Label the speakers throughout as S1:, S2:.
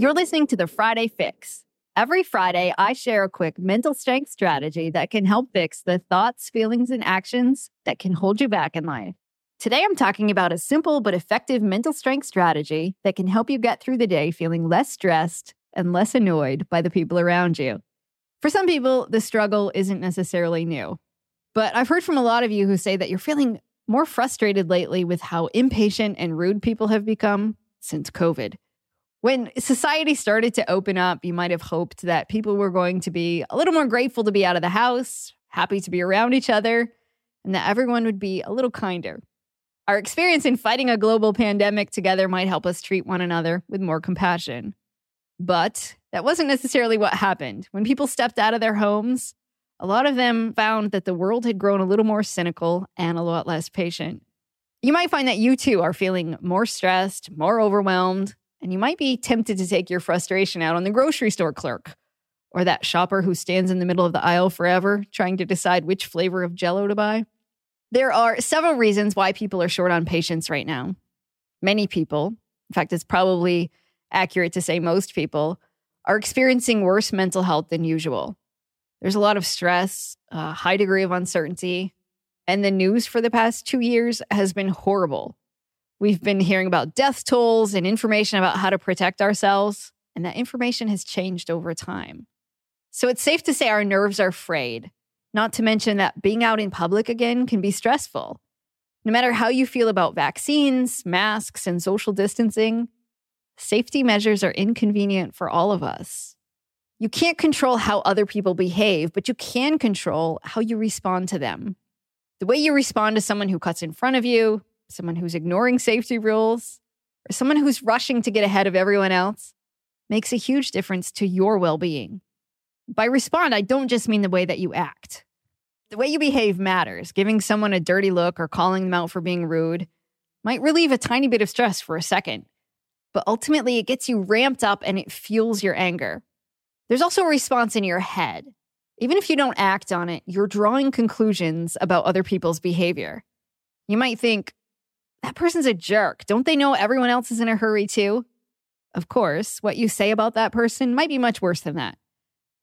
S1: You're listening to the Friday Fix. Every Friday, I share a quick mental strength strategy that can help fix the thoughts, feelings, and actions that can hold you back in life. Today, I'm talking about a simple but effective mental strength strategy that can help you get through the day feeling less stressed and less annoyed by the people around you. For some people, the struggle isn't necessarily new, but I've heard from a lot of you who say that you're feeling more frustrated lately with how impatient and rude people have become since COVID. When society started to open up, you might have hoped that people were going to be a little more grateful to be out of the house, happy to be around each other, and that everyone would be a little kinder. Our experience in fighting a global pandemic together might help us treat one another with more compassion. But that wasn't necessarily what happened. When people stepped out of their homes, a lot of them found that the world had grown a little more cynical and a lot less patient. You might find that you too are feeling more stressed, more overwhelmed, and you might be tempted to take your frustration out on the grocery store clerk or that shopper who stands in the middle of the aisle forever trying to decide which flavor of jello to buy. There are several reasons why people are short on patience right now. Many people, in fact, it's probably accurate to say most people, are experiencing worse mental health than usual. There's a lot of stress, a high degree of uncertainty, and the news for the past two years has been horrible. We've been hearing about death tolls and information about how to protect ourselves, and that information has changed over time. So it's safe to say our nerves are frayed, not to mention that being out in public again can be stressful. No matter how you feel about vaccines, masks, and social distancing, safety measures are inconvenient for all of us. You can't control how other people behave, but you can control how you respond to them. The way you respond to someone who cuts in front of you, someone who's ignoring safety rules, or someone who's rushing to get ahead of everyone else makes a huge difference to your well being. By respond, I don't just mean the way that you act. The way you behave matters. Giving someone a dirty look or calling them out for being rude might relieve a tiny bit of stress for a second, but ultimately it gets you ramped up and it fuels your anger. There's also a response in your head. Even if you don't act on it, you're drawing conclusions about other people's behavior. You might think, that person's a jerk. Don't they know everyone else is in a hurry too? Of course, what you say about that person might be much worse than that.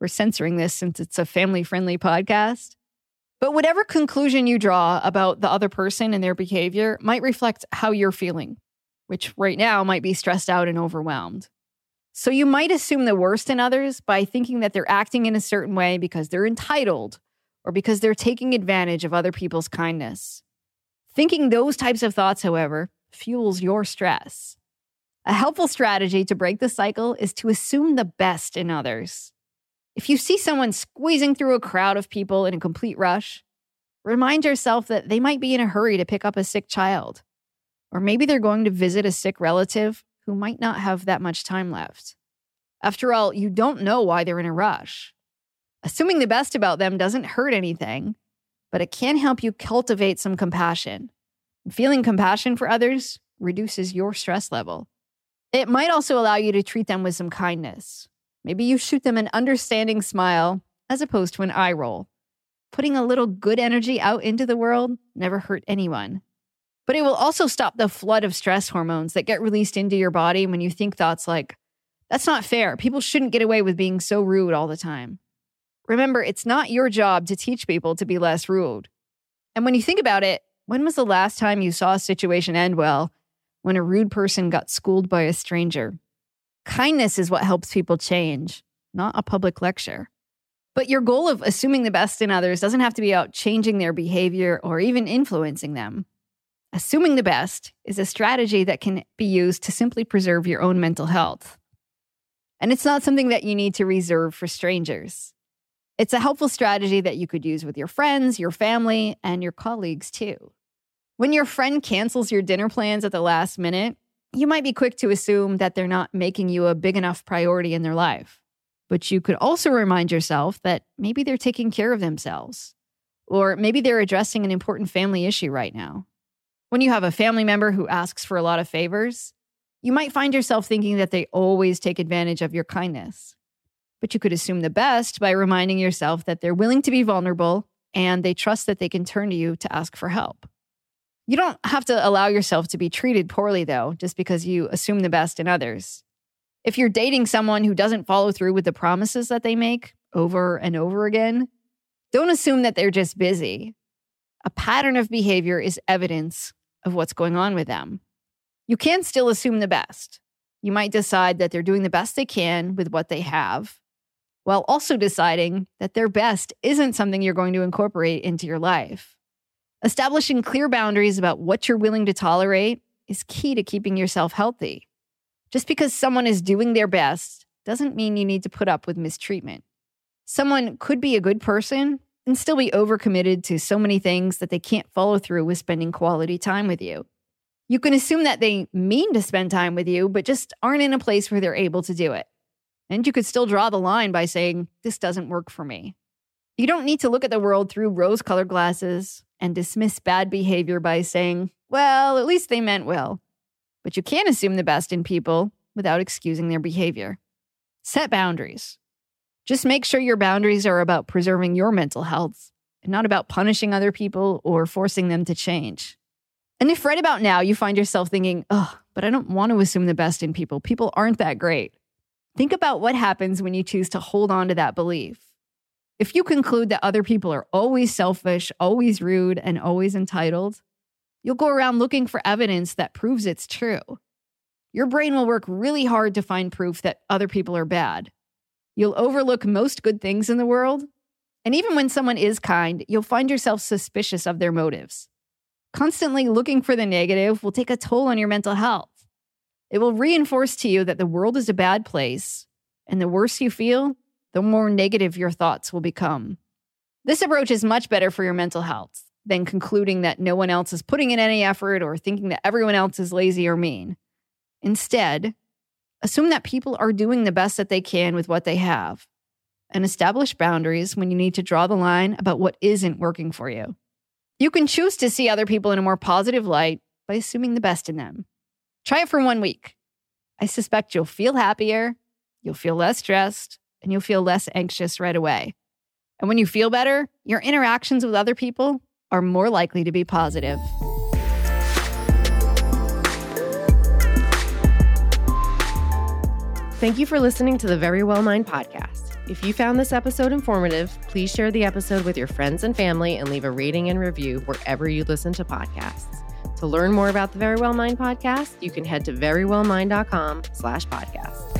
S1: We're censoring this since it's a family friendly podcast. But whatever conclusion you draw about the other person and their behavior might reflect how you're feeling, which right now might be stressed out and overwhelmed. So you might assume the worst in others by thinking that they're acting in a certain way because they're entitled or because they're taking advantage of other people's kindness. Thinking those types of thoughts, however, fuels your stress. A helpful strategy to break the cycle is to assume the best in others. If you see someone squeezing through a crowd of people in a complete rush, remind yourself that they might be in a hurry to pick up a sick child. Or maybe they're going to visit a sick relative who might not have that much time left. After all, you don't know why they're in a rush. Assuming the best about them doesn't hurt anything, but it can help you cultivate some compassion. Feeling compassion for others reduces your stress level. It might also allow you to treat them with some kindness. Maybe you shoot them an understanding smile as opposed to an eye roll. Putting a little good energy out into the world never hurt anyone. But it will also stop the flood of stress hormones that get released into your body when you think thoughts like, that's not fair. People shouldn't get away with being so rude all the time. Remember, it's not your job to teach people to be less rude. And when you think about it, when was the last time you saw a situation end well when a rude person got schooled by a stranger? Kindness is what helps people change, not a public lecture. But your goal of assuming the best in others doesn't have to be about changing their behavior or even influencing them. Assuming the best is a strategy that can be used to simply preserve your own mental health. And it's not something that you need to reserve for strangers. It's a helpful strategy that you could use with your friends, your family, and your colleagues too. When your friend cancels your dinner plans at the last minute, you might be quick to assume that they're not making you a big enough priority in their life. But you could also remind yourself that maybe they're taking care of themselves, or maybe they're addressing an important family issue right now. When you have a family member who asks for a lot of favors, you might find yourself thinking that they always take advantage of your kindness. But you could assume the best by reminding yourself that they're willing to be vulnerable and they trust that they can turn to you to ask for help. You don't have to allow yourself to be treated poorly, though, just because you assume the best in others. If you're dating someone who doesn't follow through with the promises that they make over and over again, don't assume that they're just busy. A pattern of behavior is evidence of what's going on with them. You can still assume the best. You might decide that they're doing the best they can with what they have, while also deciding that their best isn't something you're going to incorporate into your life. Establishing clear boundaries about what you're willing to tolerate is key to keeping yourself healthy. Just because someone is doing their best doesn't mean you need to put up with mistreatment. Someone could be a good person and still be overcommitted to so many things that they can't follow through with spending quality time with you. You can assume that they mean to spend time with you, but just aren't in a place where they're able to do it. And you could still draw the line by saying, This doesn't work for me. You don't need to look at the world through rose colored glasses and dismiss bad behavior by saying, well, at least they meant well. But you can't assume the best in people without excusing their behavior. Set boundaries. Just make sure your boundaries are about preserving your mental health and not about punishing other people or forcing them to change. And if right about now you find yourself thinking, oh, but I don't want to assume the best in people, people aren't that great, think about what happens when you choose to hold on to that belief. If you conclude that other people are always selfish, always rude, and always entitled, you'll go around looking for evidence that proves it's true. Your brain will work really hard to find proof that other people are bad. You'll overlook most good things in the world. And even when someone is kind, you'll find yourself suspicious of their motives. Constantly looking for the negative will take a toll on your mental health. It will reinforce to you that the world is a bad place. And the worse you feel, the more negative your thoughts will become. This approach is much better for your mental health than concluding that no one else is putting in any effort or thinking that everyone else is lazy or mean. Instead, assume that people are doing the best that they can with what they have and establish boundaries when you need to draw the line about what isn't working for you. You can choose to see other people in a more positive light by assuming the best in them. Try it for one week. I suspect you'll feel happier, you'll feel less stressed, and you'll feel less anxious right away. And when you feel better, your interactions with other people are more likely to be positive.
S2: Thank you for listening to the Verywell Mind podcast. If you found this episode informative, please share the episode with your friends and family and leave a rating and review wherever you listen to podcasts. To learn more about the Verywell Mind podcast, you can head to verywellmind.com slash podcast.